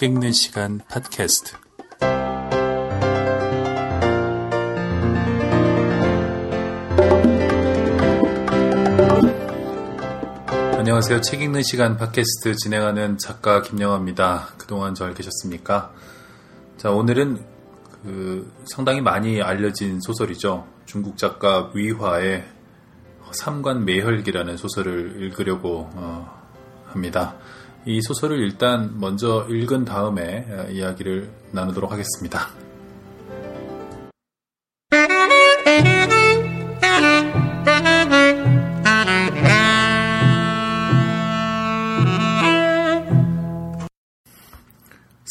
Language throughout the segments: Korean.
책 읽는 시간 팟캐스트. 안녕하세요. 책 읽는 시간 팟캐스트 진행하는 작가 김영화입니다. 그동안 잘 계셨습니까? 자, 오늘은 그 상당히 많이 알려진 소설이죠. 중국 작가 위화의 삼관 매혈기라는 소설을 읽으려고 어, 합니다. 이 소설을 일단 먼저 읽은 다음에 어, 이야기를 나누도록 하겠습니다.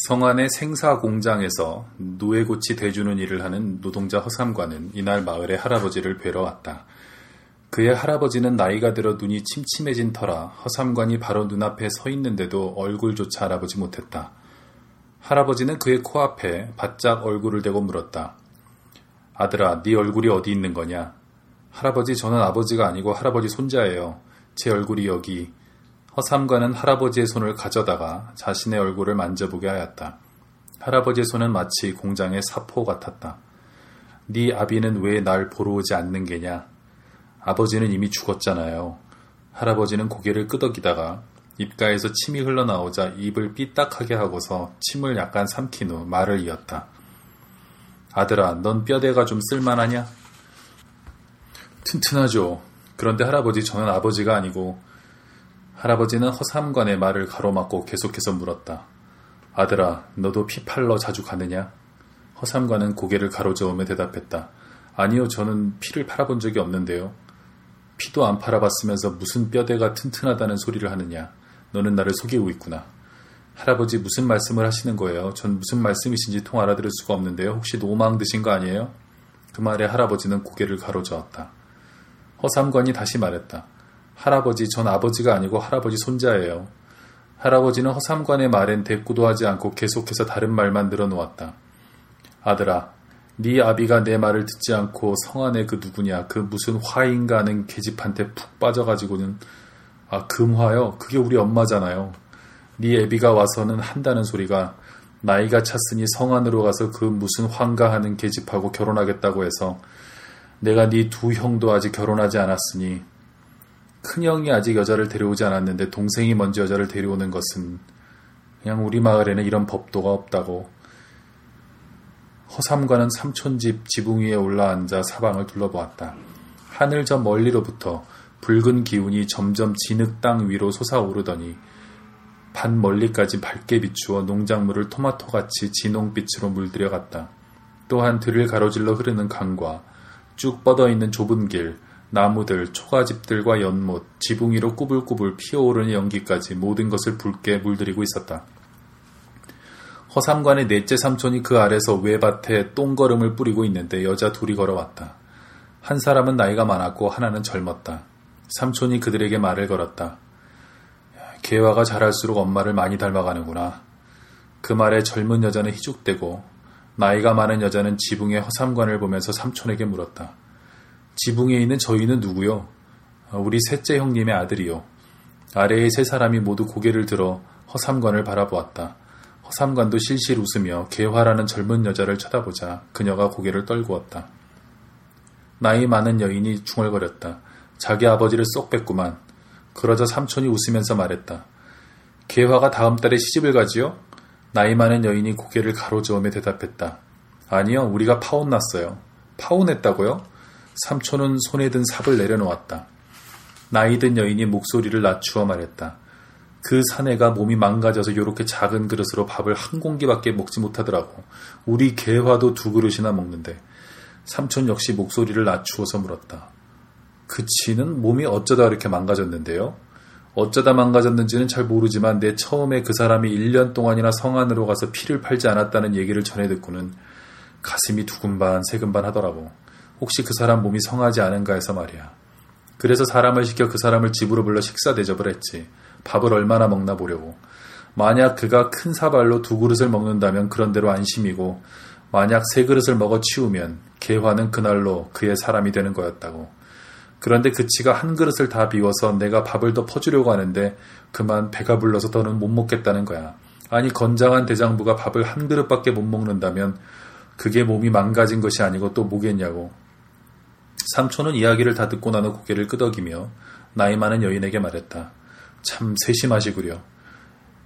성안의 생사 공장에서 누에고치 대주는 일을 하는 노동자 허삼관은 이날 마을의 할아버지를 뵈러 왔다. 그의 할아버지는 나이가 들어 눈이 침침해진 터라 허삼관이 바로 눈앞에 서 있는데도 얼굴조차 알아보지 못했다. 할아버지는 그의 코앞에 바짝 얼굴을 대고 물었다. 아들아, 네 얼굴이 어디 있는 거냐? 할아버지, 저는 아버지가 아니고 할아버지 손자예요. 제 얼굴이 여기. 허삼관은 할아버지의 손을 가져다가 자신의 얼굴을 만져보게 하였다. 할아버지의 손은 마치 공장의 사포 같았다. 네 아비는 왜 날 보러 오지 않는 게냐? 아버지는 이미 죽었잖아요. 할아버지는 고개를 끄덕이다가 입가에서 침이 흘러나오자 입을 삐딱하게 하고서 침을 약간 삼킨 후 말을 이었다. 아들아, 넌 뼈대가 좀 쓸만하냐? 튼튼하죠. 그런데 할아버지, 저는 아버지가 아니고, 할아버지는 허삼관의 말을 가로막고 계속해서 물었다. 아들아, 너도 피 팔러 자주 가느냐? 허삼관은 고개를 가로저으며 대답했다. 아니요, 저는 피를 팔아본 적이 없는데요. 피도 안 팔아봤으면서 무슨 뼈대가 튼튼하다는 소리를 하느냐. 너는 나를 속이고 있구나. 할아버지 무슨 말씀을 하시는 거예요? 전 무슨 말씀이신지 통 알아들을 수가 없는데요. 혹시 노망 드신 거 아니에요? 그 말에 할아버지는 고개를 가로저었다. 허삼관이 다시 말했다. 할아버지, 전 아버지가 아니고 할아버지 손자예요. 할아버지는 허삼관의 말엔 대꾸도 하지 않고 계속해서 다른 말만 늘어놓았다. 아들아, 네 아비가 내 말을 듣지 않고 성안의 그 누구냐? 그 무슨 화인가 하는 계집한테 푹 빠져가지고는 아 금화요? 그게 우리 엄마잖아요. 네 애비가 와서는 한다는 소리가 나이가 찼으니 성 안으로 가서 그 무슨 황가 하는 계집하고 결혼하겠다고 해서 내가 네 두 형도 아직 결혼하지 않았으니 큰 형이 아직 여자를 데려오지 않았는데 동생이 먼저 여자를 데려오는 것은 그냥 우리 마을에는 이런 법도가 없다고 허삼과는 삼촌집 지붕 위에 올라앉아 사방을 둘러보았다. 하늘 저 멀리로부터 붉은 기운이 점점 진흙 땅 위로 솟아오르더니 반 멀리까지 밝게 비추어 농작물을 토마토같이 진홍빛으로 물들여 갔다. 또한 들을 가로질러 흐르는 강과 쭉 뻗어 있는 좁은 길, 나무들, 초가집들과 연못, 지붕 위로 꾸불꾸불 피어오르는 연기까지 모든 것을 붉게 물들이고 있었다. 허삼관의 넷째 삼촌이 그 아래서 외밭에 똥걸음을 뿌리고 있는데 여자 둘이 걸어왔다. 한 사람은 나이가 많았고 하나는 젊었다. 삼촌이 그들에게 말을 걸었다. 개화가 자랄수록 엄마를 많이 닮아가는구나. 그 말에 젊은 여자는 희죽대고 나이가 많은 여자는 지붕의 허삼관을 보면서 삼촌에게 물었다. 지붕에 있는 저희는 누구요? 우리 셋째 형님의 아들이요. 아래의 세 사람이 모두 고개를 들어 허삼관을 바라보았다. 허삼관도 실실 웃으며 개화라는 젊은 여자를 쳐다보자 그녀가 고개를 떨구었다. 나이 많은 여인이 중얼거렸다. 자기 아버지를 쏙 뺐구만. 그러자 삼촌이 웃으면서 말했다. 개화가 다음 달에 시집을 가지요? 나이 많은 여인이 고개를 가로저으며 대답했다. 아니요, 우리가 파혼났어요. 파혼했다고요? 삼촌은 손에 든 삽을 내려놓았다. 나이 든 여인이 목소리를 낮추어 말했다. 그 사내가 몸이 망가져서 이렇게 작은 그릇으로 밥을 한 공기밖에 먹지 못하더라고. 우리 개화도 두 그릇이나 먹는데. 삼촌 역시 목소리를 낮추어서 물었다. 그치는 몸이 어쩌다 이렇게 망가졌는데요? 어쩌다 망가졌는지는 잘 모르지만 내 처음에 그 사람이 1년 동안이나 성안으로 가서 피를 팔지 않았다는 얘기를 전해 듣고는 가슴이 두근반 세근반 하더라고. 혹시 그 사람 몸이 성하지 않은가 해서 말이야. 그래서 사람을 시켜 그 사람을 집으로 불러 식사 대접을 했지. 밥을 얼마나 먹나 보려고. 만약 그가 큰 사발로 두 그릇을 먹는다면 그런대로 안심이고 만약 세 그릇을 먹어 치우면 개화는 그날로 그의 사람이 되는 거였다고. 그런데 그치가 한 그릇을 다 비워서 내가 밥을 더 퍼주려고 하는데 그만 배가 불러서 더는 못 먹겠다는 거야. 아니 건장한 대장부가 밥을 한 그릇밖에 못 먹는다면 그게 몸이 망가진 것이 아니고 또 뭐겠냐고. 삼촌은 이야기를 다 듣고 나서 고개를 끄덕이며 나이 많은 여인에게 말했다. 참 세심하시구려.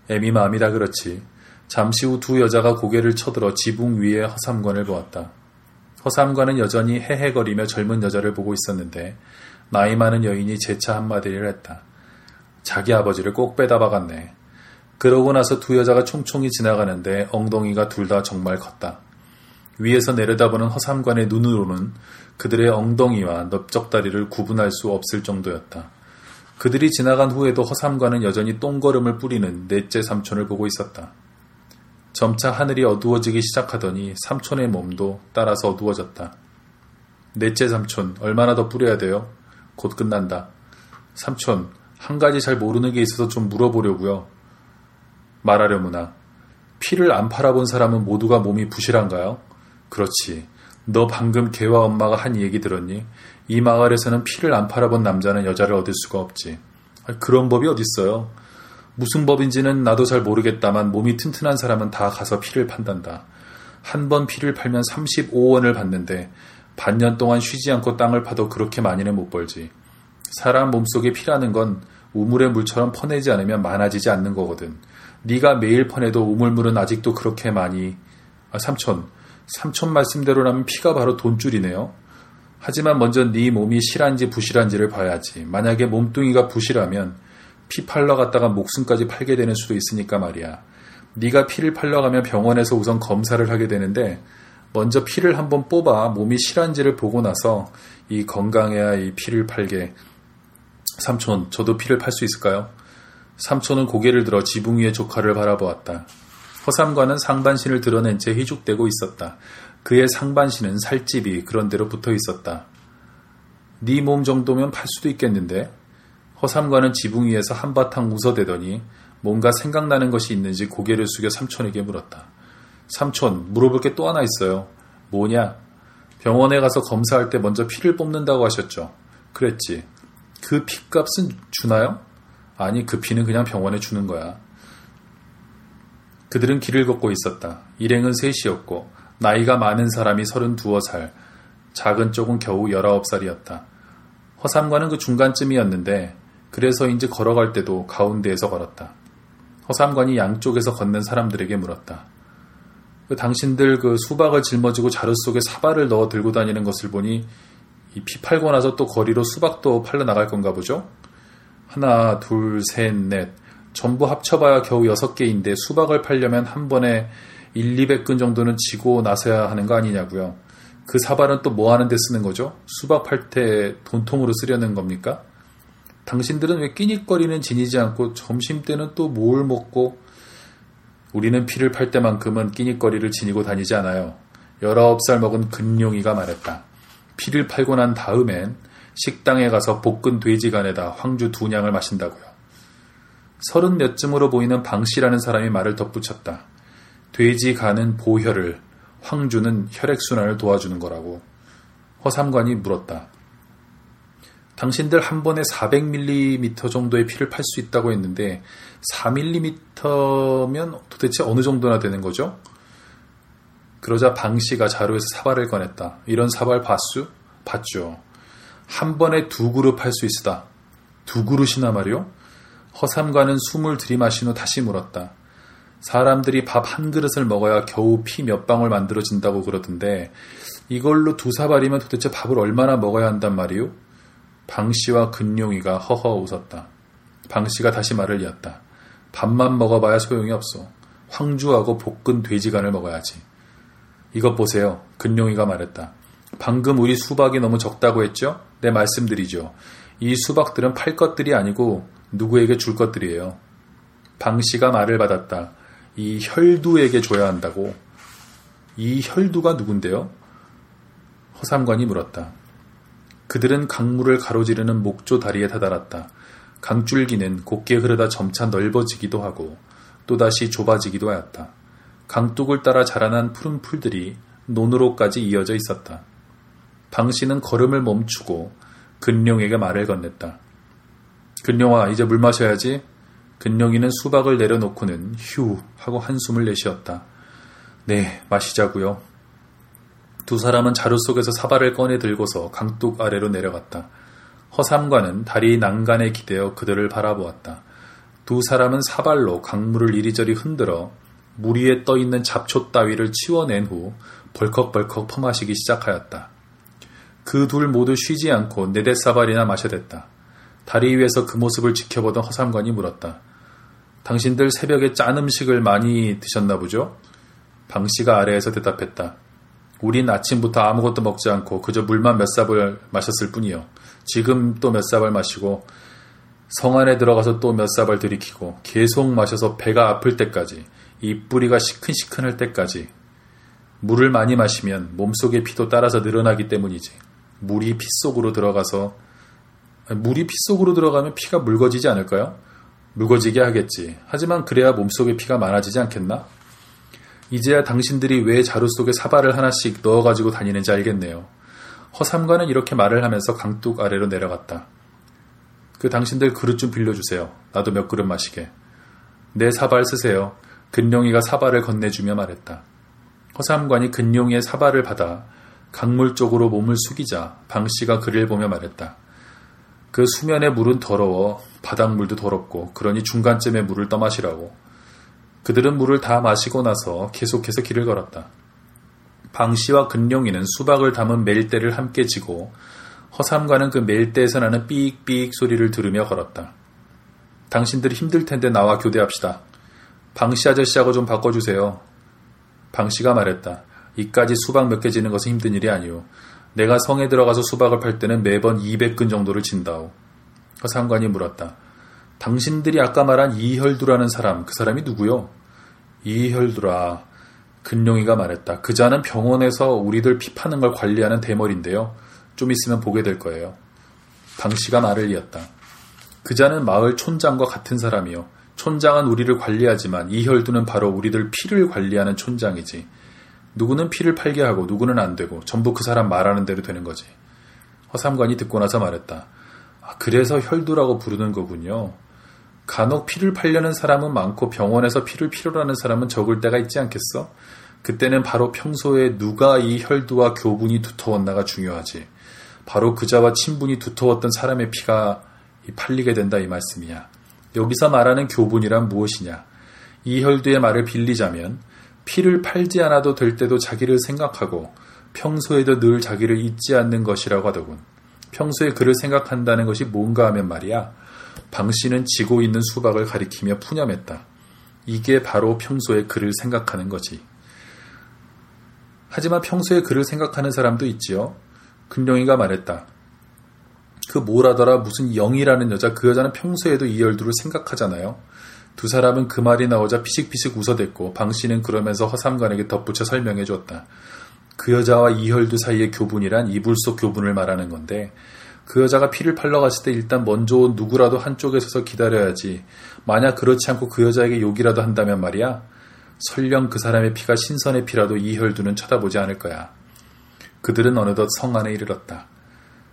애미 마음이다 그렇지. 잠시 후 두 여자가 고개를 쳐들어 지붕 위에 허삼관을 보았다. 허삼관은 여전히 헤헤거리며 젊은 여자를 보고 있었는데 나이 많은 여인이 재차 한마디를 했다. 자기 아버지를 꼭 빼다 박았네. 그러고 나서 두 여자가 총총히 지나가는데 엉덩이가 둘 다 정말 컸다. 위에서 내려다보는 허삼관의 눈으로는 그들의 엉덩이와 넓적다리를 구분할 수 없을 정도였다. 그들이 지나간 후에도 허삼관은 여전히 똥걸음을 뿌리는 넷째 삼촌을 보고 있었다. 점차 하늘이 어두워지기 시작하더니 삼촌의 몸도 따라서 어두워졌다. 넷째 삼촌, 얼마나 더 뿌려야 돼요? 곧 끝난다. 삼촌, 한 가지 잘 모르는 게 있어서 좀 물어보려고요. 말하려무나. 피를 안 팔아본 사람은 모두가 몸이 부실한가요? 그렇지. 너 방금 개와 엄마가 한 얘기 들었니? 이 마을에서는 피를 안 팔아본 남자는 여자를 얻을 수가 없지. 그런 법이 어딨어요? 무슨 법인지는 나도 잘 모르겠다만 몸이 튼튼한 사람은 다 가서 피를 판단다. 한 번 피를 팔면 35원을 받는데 반년 동안 쉬지 않고 땅을 파도 그렇게 많이는 못 벌지. 사람 몸속에 피라는 건 우물의 물처럼 퍼내지 않으면 많아지지 않는 거거든. 네가 매일 퍼내도 우물물은 아직도 그렇게 많이 아, 삼촌 삼촌 말씀대로라면 피가 바로 돈줄이네요. 하지만 먼저 네 몸이 실한지 부실한지를 봐야지. 만약에 몸뚱이가 부실하면 피 팔러 갔다가 목숨까지 팔게 되는 수도 있으니까 말이야. 네가 피를 팔러 가면 병원에서 우선 검사를 하게 되는데 먼저 피를 한번 뽑아 몸이 실한지를 보고 나서 이 건강해야 이 피를 팔게. 삼촌, 저도 피를 팔 수 있을까요? 삼촌은 고개를 들어 지붕 위의 조카를 바라보았다. 허삼과는 상반신을 드러낸 채 희죽대고 있었다. 그의 상반신은 살집이 그런대로 붙어 있었다. 네 몸 정도면 팔 수도 있겠는데 허삼과는 지붕 위에서 한바탕 웃어대더니 뭔가 생각나는 것이 있는지 고개를 숙여 삼촌에게 물었다. 삼촌, 물어볼 게 또 하나 있어요. 뭐냐? 병원에 가서 검사할 때 먼저 피를 뽑는다고 하셨죠. 그랬지. 그 피값은 주나요? 아니, 그 피는 그냥 병원에 주는 거야. 그들은 길을 걷고 있었다. 일행은 셋이었고, 나이가 많은 사람이 서른두어 살, 작은 쪽은 겨우 열아홉 살이었다. 허삼과는 그 중간쯤이었는데, 그래서인지 걸어갈 때도 가운데에서 걸었다. 허삼관이 양쪽에서 걷는 사람들에게 물었다. 그 당신들 그 수박을 짊어지고 자루 속에 사발을 넣어 들고 다니는 것을 보니 이피 팔고 나서 또 거리로 수박도 팔러 나갈 건가 보죠? 하나, 둘, 셋, 넷. 전부 합쳐봐야 겨우 여섯 개인데 수박을 팔려면 한 번에 1, 200근 정도는 지고 나서야 하는 거 아니냐고요. 그 사발은 또 뭐 하는 데 쓰는 거죠? 수박 팔 때 돈통으로 쓰려는 겁니까? 당신들은 왜 끼닉거리는 지니지 않고 점심 때는 또 뭘 먹고 우리는 피를 팔 때만큼은 끼닉거리를 지니고 다니지 않아요. 19살 먹은 근용이가 말했다. 피를 팔고 난 다음엔 식당에 가서 볶은 돼지간에다 황주 두 냥을 마신다고요. 서른 몇쯤으로 보이는 방 씨라는 사람이 말을 덧붙였다. 돼지 간은 보혈을, 황주는 혈액순환을 도와주는 거라고. 허삼관이 물었다. 당신들 한 번에 400ml 정도의 피를 팔 수 있다고 했는데 4mm면 도대체 어느 정도나 되는 거죠? 그러자 방 씨가 자루에서 사발을 꺼냈다. 이런 사발 봤수? 봤죠. 한 번에 두 그릇 팔 수 있으다. 두 그릇이나 말이요? 허삼과는 숨을 들이마신 후 다시 물었다. 사람들이 밥 한 그릇을 먹어야 겨우 피 몇 방울 만들어진다고 그러던데 이걸로 두 사발이면 도대체 밥을 얼마나 먹어야 한단 말이요? 방씨와 근용이가 허허 웃었다. 방씨가 다시 말을 이었다. 밥만 먹어봐야 소용이 없어. 황주하고 볶은 돼지간을 먹어야지. 이것 보세요. 근용이가 말했다. 방금 우리 수박이 너무 적다고 했죠? 네, 말씀드리죠. 이 수박들은 팔 것들이 아니고 누구에게 줄 것들이에요. 방씨가 말을 받았다. 이 혈두에게 줘야 한다고. 이 혈두가 누군데요? 허삼관이 물었다. 그들은 강물을 가로지르는 목조 다리에 다다랐다. 강줄기는 곱게 흐르다 점차 넓어지기도 하고 또다시 좁아지기도 하였다. 강둑을 따라 자라난 푸른 풀들이 논으로까지 이어져 있었다. 방씨는 걸음을 멈추고 근룡에게 말을 건넸다. 근룡아, 이제 물 마셔야지. 근룡이는 수박을 내려놓고는 휴 하고 한숨을 내쉬었다. 네, 마시자고요. 두 사람은 자루 속에서 사발을 꺼내 들고서 강둑 아래로 내려갔다. 허삼관은 다리 난간에 기대어 그들을 바라보았다. 두 사람은 사발로 강물을 이리저리 흔들어 물 위에 떠 있는 잡초 따위를 치워낸 후 벌컥벌컥 퍼마시기 시작하였다. 그 둘 모두 쉬지 않고 네댓 사발이나 마셔댔다. 다리 위에서 그 모습을 지켜보던 허삼관이 물었다. 당신들 새벽에 짠 음식을 많이 드셨나 보죠? 방 씨가 아래에서 대답했다. 우린 아침부터 아무것도 먹지 않고 그저 물만 몇 삽을 마셨을 뿐이요. 지금 또 몇 삽을 마시고 성 안에 들어가서 또 몇 삽을 들이키고 계속 마셔서 배가 아플 때까지 이 뿌리가 시큰시큰할 때까지 물을 많이 마시면 몸속의 피도 따라서 늘어나기 때문이지. 물이 피 속으로 들어가서 물이 피 속으로 들어가면 피가 묽어지지 않을까요? 묽어지게 하겠지. 하지만 그래야 몸속에 피가 많아지지 않겠나? 이제야 당신들이 왜 자루 속에 사발을 하나씩 넣어가지고 다니는지 알겠네요. 허삼관은 이렇게 말을 하면서 강둑 아래로 내려갔다. 그 당신들 그릇 좀 빌려주세요. 나도 몇 그릇 마시게. 내 사발 쓰세요. 근룡이가 사발을 건네주며 말했다. 허삼관이 근룡이의 사발을 받아 강물 쪽으로 몸을 숙이자 방씨가 그를 보며 말했다. 그 수면의 물은 더러워 바닥물도 더럽고 그러니 중간쯤에 물을 떠마시라고. 그들은 물을 다 마시고 나서 계속해서 길을 걸었다. 방씨와 근룡이는 수박을 담은 멜대를 함께 지고 허삼과는 그 멜대에서 나는 삑삑 소리를 들으며 걸었다. 당신들이 힘들 텐데 나와 교대합시다. 방씨 아저씨하고 좀 바꿔주세요. 방씨가 말했다. 이까지 수박 몇 개 지는 것은 힘든 일이 아니오. 내가 성에 들어가서 수박을 팔 때는 매번 200근 정도를 진다오. 허상관이 물었다. 당신들이 아까 말한 이혈두라는 사람, 그 사람이 누구요? 이혈두라. 근룡이가 말했다. 그 자는 병원에서 우리들 피 파는 걸 관리하는 대머리인데요. 좀 있으면 보게 될 거예요. 방씨가 말을 이었다. 그 자는 마을 촌장과 같은 사람이요. 촌장은 우리를 관리하지만 이혈두는 바로 우리들 피를 관리하는 촌장이지. 누구는 피를 팔게 하고 누구는 안 되고 전부 그 사람 말하는 대로 되는 거지. 허삼관이 듣고 나서 말했다. 아, 그래서 혈두라고 부르는 거군요. 간혹 피를 팔려는 사람은 많고 병원에서 피를 필요로 하는 사람은 적을 때가 있지 않겠어? 그때는 바로 평소에 누가 이 혈두와 교분이 두터웠나가 중요하지. 바로 그자와 친분이 두터웠던 사람의 피가 팔리게 된다 이 말씀이야. 여기서 말하는 교분이란 무엇이냐? 이 혈두의 말을 빌리자면 피를 팔지 않아도 될 때도 자기를 생각하고 평소에도 늘 자기를 잊지 않는 것이라고 하더군. 평소에 그를 생각한다는 것이 뭔가 하면 말이야. 방 씨는 지고 있는 수박을 가리키며 푸념했다. 이게 바로 평소에 그를 생각하는 거지. 하지만 평소에 그를 생각하는 사람도 있지요. 근룡이가 말했다. 그 뭐라더라 무슨 영이라는 여자 그 여자는 평소에도 이열두를 생각하잖아요. 두 사람은 그 말이 나오자 피식피식 웃어댔고 방 씨는 그러면서 허삼관에게 덧붙여 설명해 줬다. 그 여자와 이혈두 사이의 교분이란 이불 속 교분을 말하는 건데 그 여자가 피를 팔러 갔을 때 일단 먼저 누구라도 한쪽에 서서 기다려야지. 만약 그렇지 않고 그 여자에게 욕이라도 한다면 말이야. 설령 그 사람의 피가 신선의 피라도 이혈두는 쳐다보지 않을 거야. 그들은 어느덧 성 안에 이르렀다.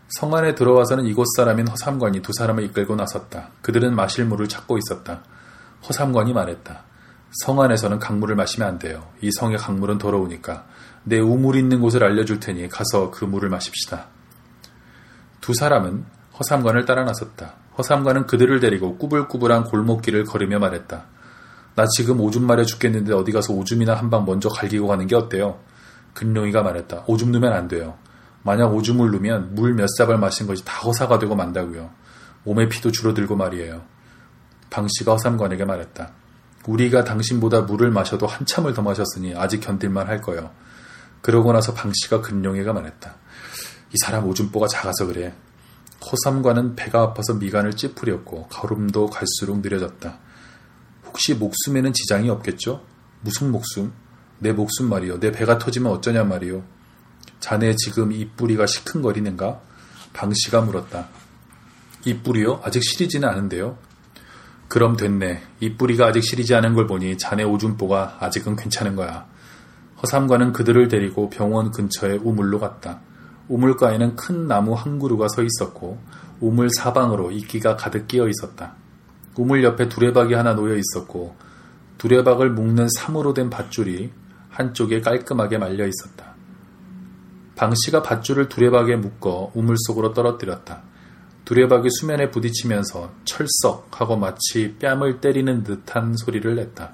성 안에 들어와서는 이곳 사람인 허삼관이 두 사람을 이끌고 나섰다. 그들은 마실 물을 찾고 있었다. 허삼관이 말했다. 성 안에서는 강물을 마시면 안 돼요. 이 성의 강물은 더러우니까 내 우물 있는 곳을 알려줄 테니 가서 그 물을 마십시다. 두 사람은 허삼관을 따라 나섰다. 허삼관은 그들을 데리고 꾸불꾸불한 골목길을 걸으며 말했다. 나 지금 오줌 마려 죽겠는데 어디 가서 오줌이나 한 방 먼저 갈기고 가는 게 어때요? 근룡이가 말했다. 오줌 누면 안 돼요. 만약 오줌을 누면 물몇 삽을 마신 것이 다 허사가 되고 만다고요. 몸의 피도 줄어들고 말이에요. 방씨가 허삼관에게 말했다. 우리가 당신보다 물을 마셔도 한참을 더 마셨으니 아직 견딜만 할 거요. 그러고 나서 방씨가 근룡이가 말했다. 이 사람 오줌보가 작아서 그래. 호삼과는 배가 아파서 미간을 찌푸렸고 걸음도 갈수록 느려졌다. 혹시 목숨에는 지장이 없겠죠? 무슨 목숨? 내 목숨 말이요. 내 배가 터지면 어쩌냐 말이요. 자네 지금 이 뿌리가 시큰거리는가? 방씨가 물었다. 이 뿌리요? 아직 시리지는 않은데요. 그럼 됐네. 이 뿌리가 아직 시리지 않은 걸 보니 자네 오줌보가 아직은 괜찮은 거야. 허삼과는 그들을 데리고 병원 근처에 우물로 갔다. 우물가에는 큰 나무 한 그루가 서 있었고 우물 사방으로 이끼가 가득 끼어 있었다. 우물 옆에 두레박이 하나 놓여 있었고 두레박을 묶는 삼으로 된 밧줄이 한쪽에 깔끔하게 말려 있었다. 방 씨가 밧줄을 두레박에 묶어 우물 속으로 떨어뜨렸다. 두레박이 수면에 부딪히면서 철썩하고 마치 뺨을 때리는 듯한 소리를 냈다.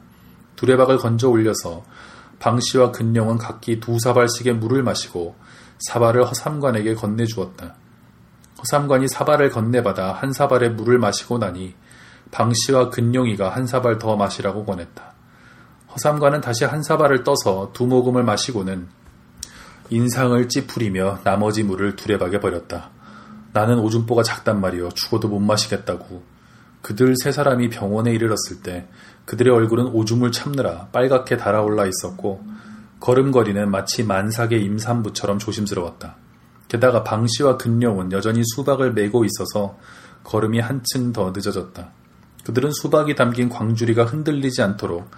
두레박을 건져 올려서 방 씨와 근룡은 각기 두 사발씩의 물을 마시고 사발을 허삼관에게 건네주었다. 허삼관이 사발을 건네받아 한 사발의 물을 마시고 나니 방 씨와 근룡이가 한 사발 더 마시라고 권했다. 허삼관은 다시 한 사발을 떠서 두 모금을 마시고는 인상을 찌푸리며 나머지 물을 두레박에 버렸다. 나는 오줌보가 작단 말이여 죽어도 못 마시겠다고. 그들 세 사람이 병원에 이르렀을 때 그들의 얼굴은 오줌을 참느라 빨갛게 달아올라 있었고 걸음걸이는 마치 만삭의 임산부처럼 조심스러웠다. 게다가 방씨와 근룡은 여전히 수박을 메고 있어서 걸음이 한층 더 늦어졌다. 그들은 수박이 담긴 광주리가 흔들리지 않도록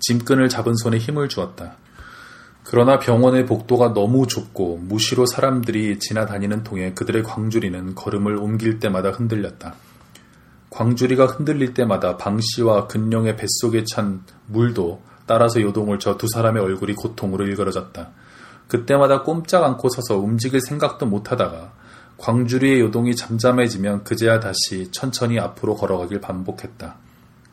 짐끈을 잡은 손에 힘을 주었다. 그러나 병원의 복도가 너무 좁고 무시로 사람들이 지나다니는 통에 그들의 광주리는 걸음을 옮길 때마다 흔들렸다. 광주리가 흔들릴 때마다 방 씨와 근룡의 뱃속에 찬 물도 따라서 요동을 쳐두 사람의 얼굴이 고통으로 일그러졌다. 그때마다 꼼짝 않고 서서 움직일 생각도 못하다가 광주리의 요동이 잠잠해지면 그제야 다시 천천히 앞으로 걸어가길 반복했다.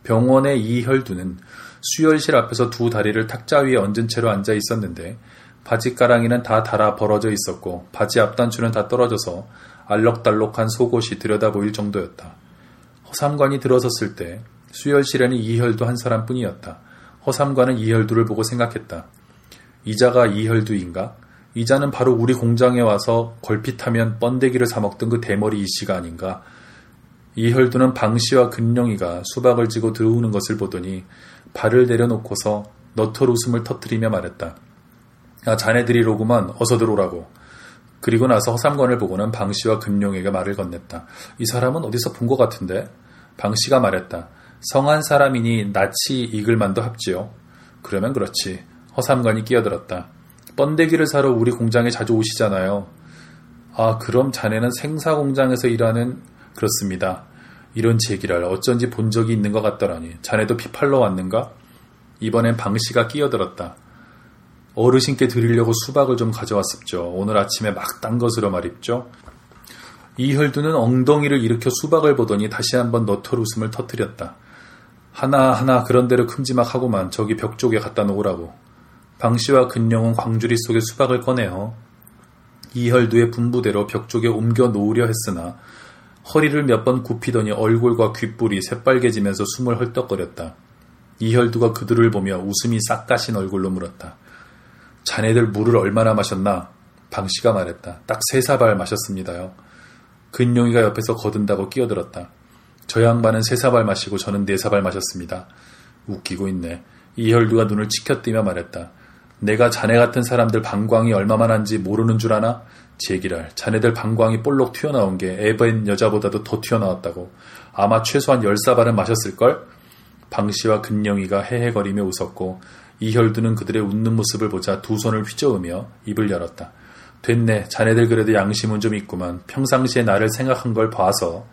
병원의 이혈두는 수혈실 앞에서 두 다리를 탁자 위에 얹은 채로 앉아 있었는데 바지가랑이는 다 달아 벌어져 있었고 바지 앞단추는 다 떨어져서 알록달록한 속옷이 들여다 보일 정도였다. 허삼관이 들어섰을 때 수혈실에는 이혈두 한 사람뿐이었다. 허삼관은 이혈두를 보고 생각했다. 이자가 이혈두인가? 이자는 바로 우리 공장에 와서 걸핏하면 번데기를 사먹던 그 대머리 이씨가 아닌가? 이혈두는 방씨와 근룡이가 수박을 지고 들어오는 것을 보더니 발을 내려놓고서 너털 웃음을 터뜨리며 말했다. 아, 자네들이로구만 어서 들어오라고. 그리고 나서 허삼관을 보고는 방씨와 근룡에게 말을 건넸다. 이 사람은 어디서 본 것 같은데? 방씨가 말했다. 성한 사람이니 낯이 익을 만도 합지요. 그러면 그렇지. 허삼관이 끼어들었다. 번데기를 사러 우리 공장에 자주 오시잖아요. 아, 그럼 자네는 생사 공장에서 일하는 그렇습니다. 이런 제기를 어쩐지 본 적이 있는 것 같더라니. 자네도 피팔러 왔는가? 이번엔 방씨가 끼어들었다. 어르신께 드리려고 수박을 좀 가져왔습죠. 오늘 아침에 막 딴 것으로 말입죠. 이혈두는 엉덩이를 일으켜 수박을 보더니 다시 한번 너털 웃음을 터뜨렸다. 하나하나 그런대로 큼지막하고만 저기 벽 쪽에 갖다 놓으라고. 방씨와 근룡은 광주리 속에 수박을 꺼내어 이혈두의 분부대로 벽 쪽에 옮겨 놓으려 했으나 허리를 몇 번 굽히더니 얼굴과 귓불이 새빨개지면서 숨을 헐떡거렸다. 이혈두가 그들을 보며 웃음이 싹 가신 얼굴로 물었다. 자네들 물을 얼마나 마셨나? 방씨가 말했다. 딱 세 사발 마셨습니다요. 근용이가 옆에서 거둔다고 끼어들었다. 저 양반은 세 사발 마시고 저는 네 사발 마셨습니다. 웃기고 있네. 이혈두가 눈을 치켜뜨며 말했다. 내가 자네 같은 사람들 방광이 얼마만한지 모르는 줄 아나? 제기랄, 자네들 방광이 볼록 튀어나온 게 에벤 여자보다도 더 튀어나왔다고. 아마 최소한 열 사발은 마셨을걸? 방씨와 근영이가 헤헤거리며 웃었고 이혈두는 그들의 웃는 모습을 보자 두 손을 휘저으며 입을 열었다. 됐네. 자네들 그래도 양심은 좀 있구만. 평상시에 나를 생각한 걸 봐서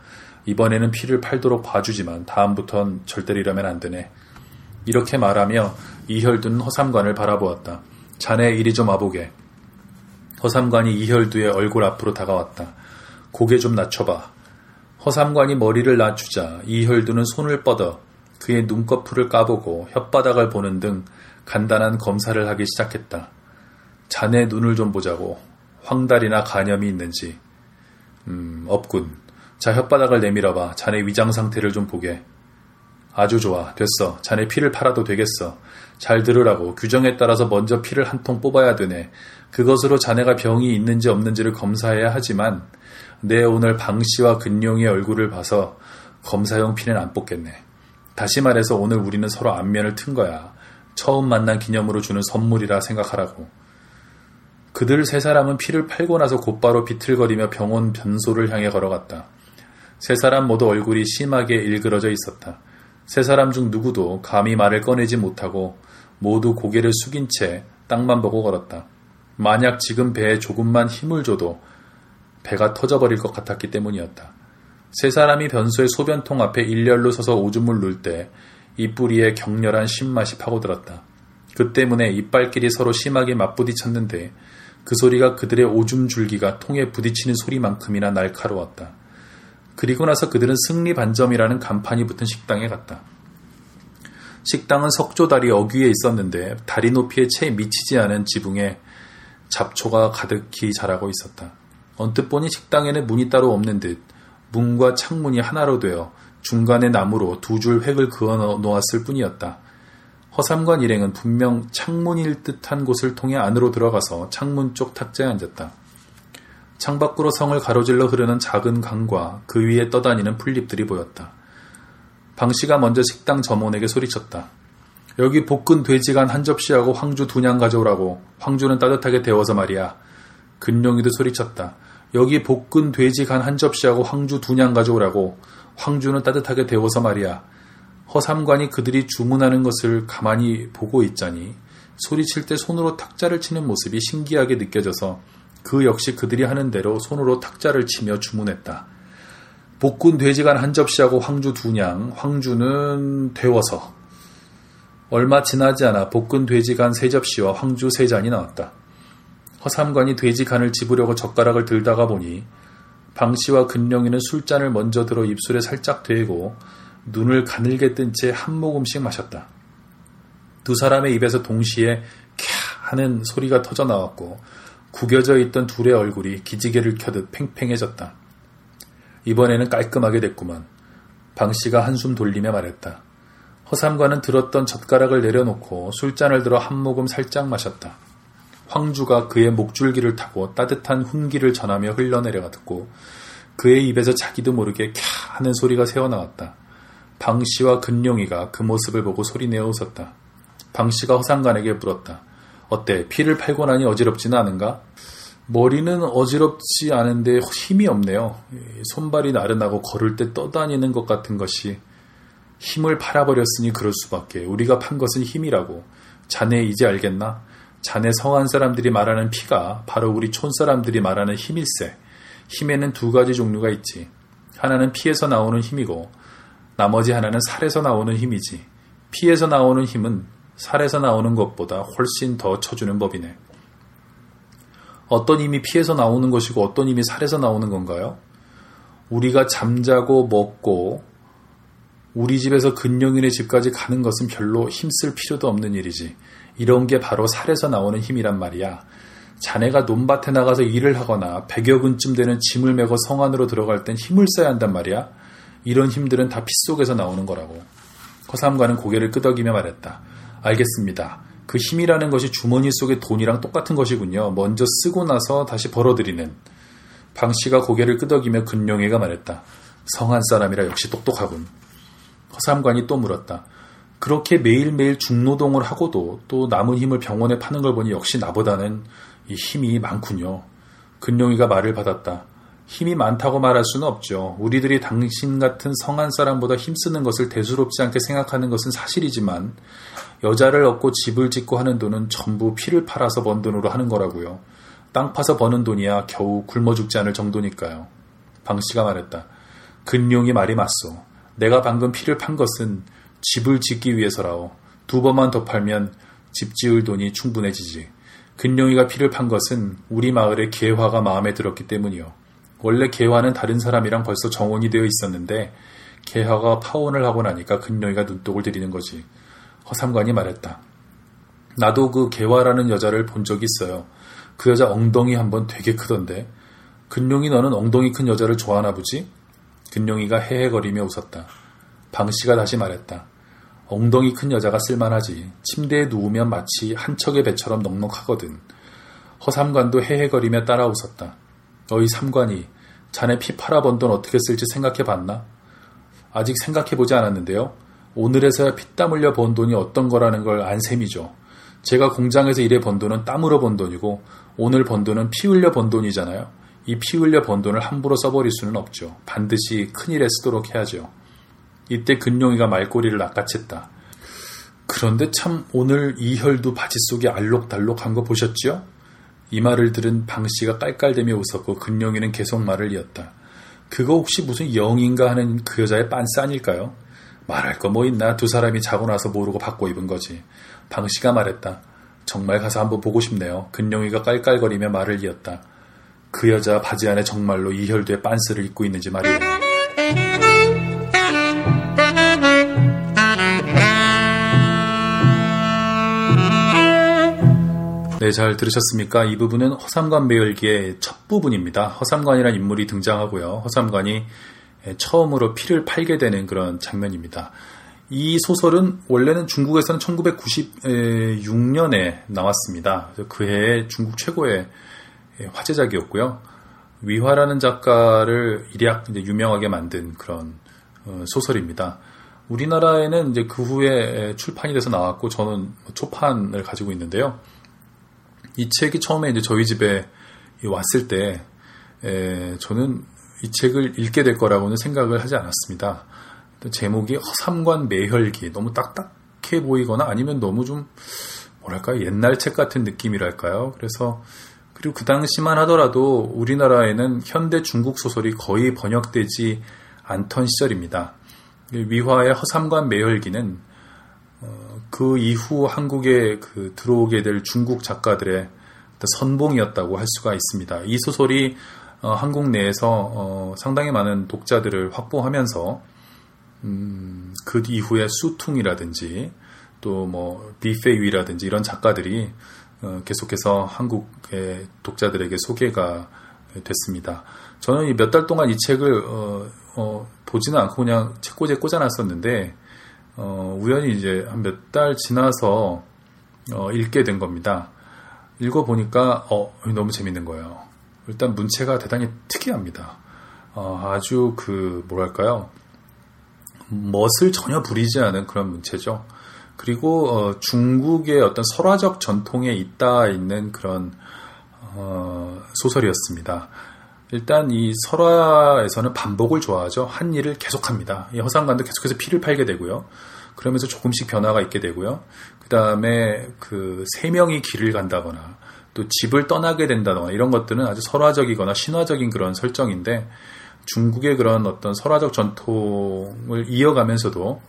이번에는 피를 팔도록 봐주지만 다음부턴 절대로 이러면 안 되네. 이렇게 말하며 이혈두는 허삼관을 바라보았다. 자네 이리 좀 와보게. 허삼관이 이혈두의 얼굴 앞으로 다가왔다. 고개 좀 낮춰봐. 허삼관이 머리를 낮추자 이혈두는 손을 뻗어 그의 눈꺼풀을 까보고 혓바닥을 보는 등 간단한 검사를 하기 시작했다. 자네 눈을 좀 보자고. 황달이나 간염이 있는지. 음, 없군. 자, 혓바닥을 내밀어봐. 자네 위장 상태를 좀 보게. 아주 좋아. 됐어. 자네 피를 팔아도 되겠어. 잘 들으라고. 규정에 따라서 먼저 피를 한 통 뽑아야 되네. 그것으로 자네가 병이 있는지 없는지를 검사해야 하지만 내 오늘 방 씨와 근룡의 얼굴을 봐서 검사용 피는 안 뽑겠네. 다시 말해서 오늘 우리는 서로 안면을 튼 거야. 처음 만난 기념으로 주는 선물이라 생각하라고. 그들 세 사람은 피를 팔고 나서 곧바로 비틀거리며 병원 변소를 향해 걸어갔다. 세 사람 모두 얼굴이 심하게 일그러져 있었다. 세 사람 중 누구도 감히 말을 꺼내지 못하고 모두 고개를 숙인 채 땅만 보고 걸었다. 만약 지금 배에 조금만 힘을 줘도 배가 터져버릴 것 같았기 때문이었다. 세 사람이 변소의 소변통 앞에 일렬로 서서 오줌을 눌 때 이 뿌리에 격렬한 신맛이 파고들었다. 그 때문에 이빨끼리 서로 심하게 맞부딪혔는데 그 소리가 그들의 오줌 줄기가 통에 부딪히는 소리만큼이나 날카로웠다. 그리고 나서 그들은 승리 반점이라는 간판이 붙은 식당에 갔다. 식당은 석조 다리 어귀에 있었는데 다리 높이에 채 미치지 않은 지붕에 잡초가 가득히 자라고 있었다. 언뜻 보니 식당에는 문이 따로 없는 듯 문과 창문이 하나로 되어 중간에 나무로 두 줄 획을 그어 놓았을 뿐이었다. 허삼관 일행은 분명 창문일 듯한 곳을 통해 안으로 들어가서 창문 쪽 탁자에 앉았다. 창밖으로 성을 가로질러 흐르는 작은 강과 그 위에 떠다니는 풀잎들이 보였다. 방 씨가 먼저 식당 점원에게 소리쳤다. 여기 볶은 돼지간 한 접시하고 황주 두 냥 가져오라고. 황주는 따뜻하게 데워서 말이야. 근룡이도 소리쳤다. 여기 볶은 돼지간 한 접시하고 황주 두 냥 가져오라고. 황주는 따뜻하게 데워서 말이야. 허삼관이 그들이 주문하는 것을 가만히 보고 있자니 소리칠 때 손으로 탁자를 치는 모습이 신기하게 느껴져서 그 역시 그들이 하는 대로 손으로 탁자를 치며 주문했다. 볶은 돼지간 한 접시하고 황주 두 냥, 황주는 데워서. 얼마 지나지 않아 볶은 돼지간 세 접시와 황주 세 잔이 나왔다. 허삼관이 돼지간을 집으려고 젓가락을 들다가 보니 방씨와 근령이는 술잔을 먼저 들어 입술에 살짝 대고 눈을 가늘게 뜬 채 한 모금씩 마셨다. 두 사람의 입에서 동시에 캬 하는 소리가 터져 나왔고 구겨져 있던 둘의 얼굴이 기지개를 켜듯 팽팽해졌다. 이번에는 깔끔하게 됐구만. 방 씨가 한숨 돌리며 말했다. 허삼과는 들었던 젓가락을 내려놓고 술잔을 들어 한 모금 살짝 마셨다. 황주가 그의 목줄기를 타고 따뜻한 훈기를 전하며 흘러내려갔고 그의 입에서 자기도 모르게 캬 하는 소리가 새어나왔다. 방 씨와 근룡이가 그 모습을 보고 소리내어 웃었다. 방 씨가 허상관에게 물었다. 어때? 피를 팔고 나니 어지럽지는 않은가? 머리는 어지럽지 않은데 힘이 없네요. 손발이 나른하고 걸을 때 떠다니는 것 같은 것이 힘을 팔아버렸으니 그럴 수밖에. 우리가 판 것은 힘이라고. 자네 이제 알겠나? 자네 성한 사람들이 말하는 피가 바로 우리 촌 사람들이 말하는 힘일세. 힘에는 두 가지 종류가 있지. 하나는 피에서 나오는 힘이고 나머지 하나는 살에서 나오는 힘이지. 피에서 나오는 힘은 살에서 나오는 것보다 훨씬 더 쳐주는 법이네. 어떤 힘이 피에서 나오는 것이고 어떤 힘이 살에서 나오는 건가요? 우리가 잠자고 먹고 우리 집에서 근영인의 집까지 가는 것은 별로 힘쓸 필요도 없는 일이지. 이런 게 바로 살에서 나오는 힘이란 말이야. 자네가 논밭에 나가서 일을 하거나 100여 근쯤 되는 짐을 메고 성 안으로 들어갈 땐 힘을 써야 한단 말이야. 이런 힘들은 다 피 속에서 나오는 거라고. 허삼과는 고개를 끄덕이며 말했다. 알겠습니다. 그 힘이라는 것이 주머니 속의 돈이랑 똑같은 것이군요. 먼저 쓰고 나서 다시 벌어들이는. 방 씨가 고개를 끄덕이며 근룡이가 말했다. 성한 사람이라 역시 똑똑하군. 허삼관이 또 물었다. 그렇게 매일매일 중노동을 하고도 또 남은 힘을 병원에 파는 걸 보니 역시 나보다는 이 힘이 많군요. 근룡이가 말을 받았다. 힘이 많다고 말할 수는 없죠. 우리들이 당신 같은 성한 사람보다 힘쓰는 것을 대수롭지 않게 생각하는 것은 사실이지만 여자를 얻고 집을 짓고 하는 돈은 전부 피를 팔아서 번 돈으로 하는 거라고요. 땅 파서 버는 돈이야 겨우 굶어 죽지 않을 정도니까요. 방 씨가 말했다. 근룡이 말이 맞소. 내가 방금 피를 판 것은 집을 짓기 위해서라오. 두 번만 더 팔면 집 지을 돈이 충분해지지. 근룡이가 피를 판 것은 우리 마을의 개화가 마음에 들었기 때문이요. 원래 개화는 다른 사람이랑 벌써 정원이 되어 있었는데 개화가 파혼을 하고 나니까 근룡이가 눈독을 들이는 거지. 허삼관이 말했다. 나도 그 개화라는 여자를 본 적이 있어요. 그 여자 엉덩이 한번 되게 크던데. 근룡이 너는 엉덩이 큰 여자를 좋아하나 보지? 근룡이가 헤헤거리며 웃었다. 방씨가 다시 말했다. 엉덩이 큰 여자가 쓸만하지. 침대에 누우면 마치 한 척의 배처럼 넉넉하거든. 허삼관도 헤헤거리며 따라 웃었다. 너희 삼관이 자네 피 팔아번 돈 어떻게 쓸지 생각해 봤나? 아직 생각해 보지 않았는데요. 오늘에서야 피땀 흘려 번 돈이 어떤 거라는 걸 안 셈이죠. 제가 공장에서 일해 번 돈은 땀으로 번 돈이고 오늘 번 돈은 피 흘려 번 돈이잖아요. 이 피 흘려 번 돈을 함부로 써버릴 수는 없죠. 반드시 큰일에 쓰도록 해야죠. 이때 근룡이가 말꼬리를 낚아챘다. 그런데 참 오늘 이혈도 바지 속에 알록달록한 거 보셨지요? 이 말을 들은 방 씨가 깔깔대며 웃었고 근룡이는 계속 말을 이었다. 그거 혹시 무슨 영인가 하는 그 여자의 빤스 아닐까요? 말할 거 뭐 있나 두 사람이 자고 나서 모르고 바꿔 입은 거지. 방씨가 말했다. 정말 가서 한번 보고 싶네요. 근영이가 깔깔거리며 말을 이었다. 그 여자 바지 안에 정말로 이혈도의 빤스를 입고 있는지 말이에 네, 잘 들으셨습니까? 이 부분은 허삼관 매열기의 첫 부분입니다. 허삼관이란 인물이 등장하고요. 허삼관이 처음으로 피를 팔게 되는 그런 장면입니다. 이 소설은 원래는 중국에서는 1996년에 나왔습니다. 그 해에 중국 최고의 화제작이었고요. 위화라는 작가를 일약 유명하게 만든 그런 어, 소설입니다. 우리나라에는 이제 그 후에 출판이 돼서 나왔고 저는 초판을 가지고 있는데요. 이 책이 처음에 이제 저희 집에 왔을 때 저는 이 책을 읽게 될 거라고는 생각을 하지 않았습니다. 제목이 허삼관 매혈기 너무 딱딱해 보이거나 아니면 너무 좀 뭐랄까 옛날 책 같은 느낌이랄까요. 그래서 그리고 그 당시만 하더라도 우리나라에는 현대 중국 소설이 거의 번역되지 않던 시절입니다. 위화의 허삼관 매혈기는 어, 그 이후 한국에 그 들어오게 될 중국 작가들의 선봉이었다고 할 수가 있습니다. 이 소설이 어, 한국 내에서 어, 상당히 많은 독자들을 확보하면서 음, 그 이후에 수퉁이라든지 또 뭐 비페이라든지 이런 작가들이 어, 계속해서 한국의 독자들에게 소개가 됐습니다. 저는 몇 달 동안 이 책을 어, 어, 보지는 않고 그냥 책꽂이에 꽂아놨었는데 어, 우연히 이제 한 몇 달 지나서 어, 읽게 된 겁니다. 읽어보니까 어, 너무 재밌는 거예요. 일단 문체가 대단히 특이합니다. 어, 아주 그 뭐랄까요 멋을 전혀 부리지 않은 그런 문체죠. 그리고 어, 중국의 어떤 설화적 전통에 있다 있는 그런 어, 소설이었습니다. 일단 이 설화에서는 반복을 좋아하죠. 한 일을 계속합니다. 이 허상관도 계속해서 피를 팔게 되고요. 그러면서 조금씩 변화가 있게 되고요. 그 다음에 그 세 명이 길을 간다거나 또 집을 떠나게 된다거나 이런 것들은 아주 설화적이거나 신화적인 그런 설정인데 중국의 그런 어떤 설화적 전통을 이어가면서도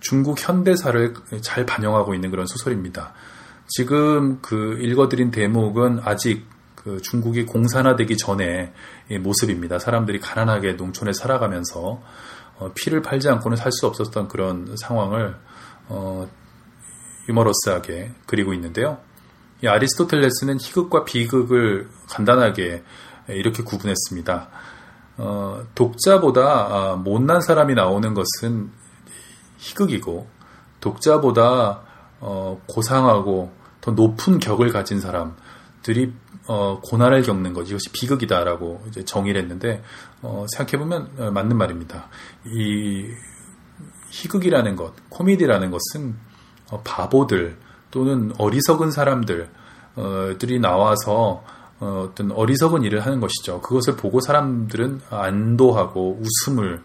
중국 현대사를 잘 반영하고 있는 그런 소설입니다. 지금 그 읽어드린 대목은 아직 그 중국이 공산화되기 전의 모습입니다. 사람들이 가난하게 농촌에 살아가면서 어, 피를 팔지 않고는 살 수 없었던 그런 상황을 어, 유머러스하게 그리고 있는데요. 이 아리스토텔레스는 희극과 비극을 간단하게 이렇게 구분했습니다. 어, 독자보다 아, 못난 사람이 나오는 것은 희극이고 독자보다 어, 고상하고 더 높은 격을 가진 사람 들이 어, 고난을 겪는 것 이것이 비극이다라고 이제 정의를 했는데 어, 생각해 보면 어, 맞는 말입니다. 이 희극이라는 것, 코미디라는 것은 어, 바보들 또는 어리석은 사람들 들이 나와서 어, 떤 어리석은 일을 하는 것이죠. 그것을 보고 사람들은 안도하고 웃음을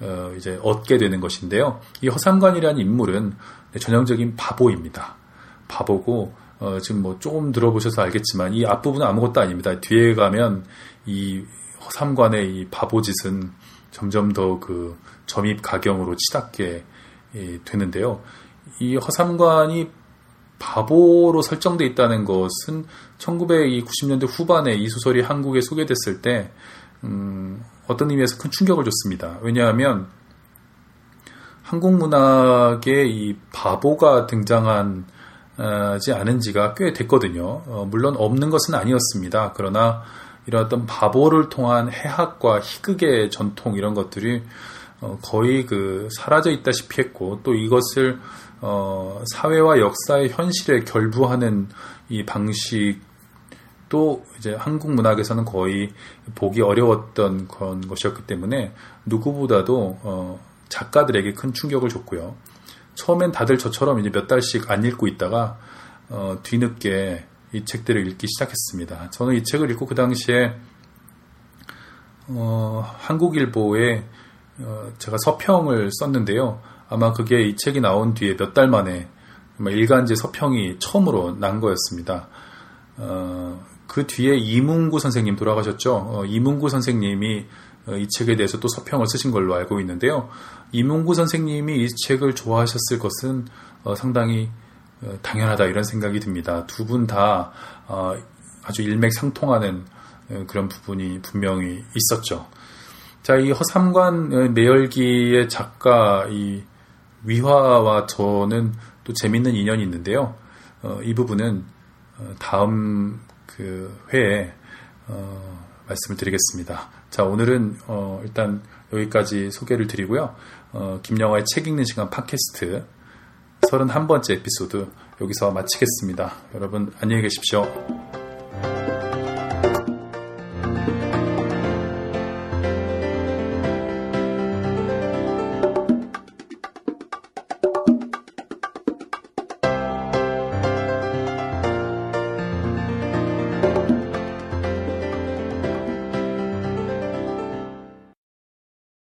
어, 이제 얻게 되는 것인데요. 이 허삼관이라는 인물은 전형적인 바보입니다. 바보고 어, 지금 뭐 조금 들어보셔서 알겠지만 이 앞부분은 아무것도 아닙니다. 뒤에 가면 이 허삼관의 이 바보짓은 점점 더 그 점입 가경으로 치닫게 예, 되는데요. 이 허삼관이 바보로 설정돼 있다는 것은 1990년대 후반에 이 소설이 한국에 소개됐을 때 음, 어떤 의미에서 큰 충격을 줬습니다. 왜냐하면 한국 문학에 이 바보가 등장하 지 않은 지가 꽤 됐거든요. 어, 물론 없는 것은 아니었습니다. 그러나 이런 어떤 바보를 통한 해학과 희극의 전통 이런 것들이 어, 거의 그 사라져 있다시피 했고 또 이것을 어, 사회와 역사의 현실에 결부하는 이 방식 또 이제 한국 문학에서는 거의 보기 어려웠던 그런 것이었기 때문에 누구보다도 어, 작가들에게 큰 충격을 줬고요. 처음엔 다들 저처럼 이제 몇 달씩 안 읽고 있다가 어, 뒤늦게 이 책들을 읽기 시작했습니다. 저는 이 책을 읽고 그 당시에 어, 한국일보에 어, 제가 서평을 썼는데요. 아마 그게 이 책이 나온 뒤에 몇 달 만에 일간지 서평이 처음으로 난 거였습니다. 어, 그 뒤에 이문구 선생님 돌아가셨죠. 어, 이문구 선생님이 어, 이 책에 대해서 또 서평을 쓰신 걸로 알고 있는데요. 이문구 선생님이 이 책을 좋아하셨을 것은 어, 상당히 어, 당연하다 이런 생각이 듭니다. 두 분 다 아주 일맥상통하는 그런 부분이 분명히 있었죠. 자, 이 허삼관 매열기의 작가 이 위화와 저는 또 재밌는 인연이 있는데요. 이 부분은 다음 그 회에 말씀을 드리겠습니다. 자, 오늘은 어, 일단 여기까지 소개를 드리고요. 어, 김영화의 책 읽는 시간 팟캐스트 31번째 에피소드 여기서 마치겠습니다. 여러분 안녕히 계십시오.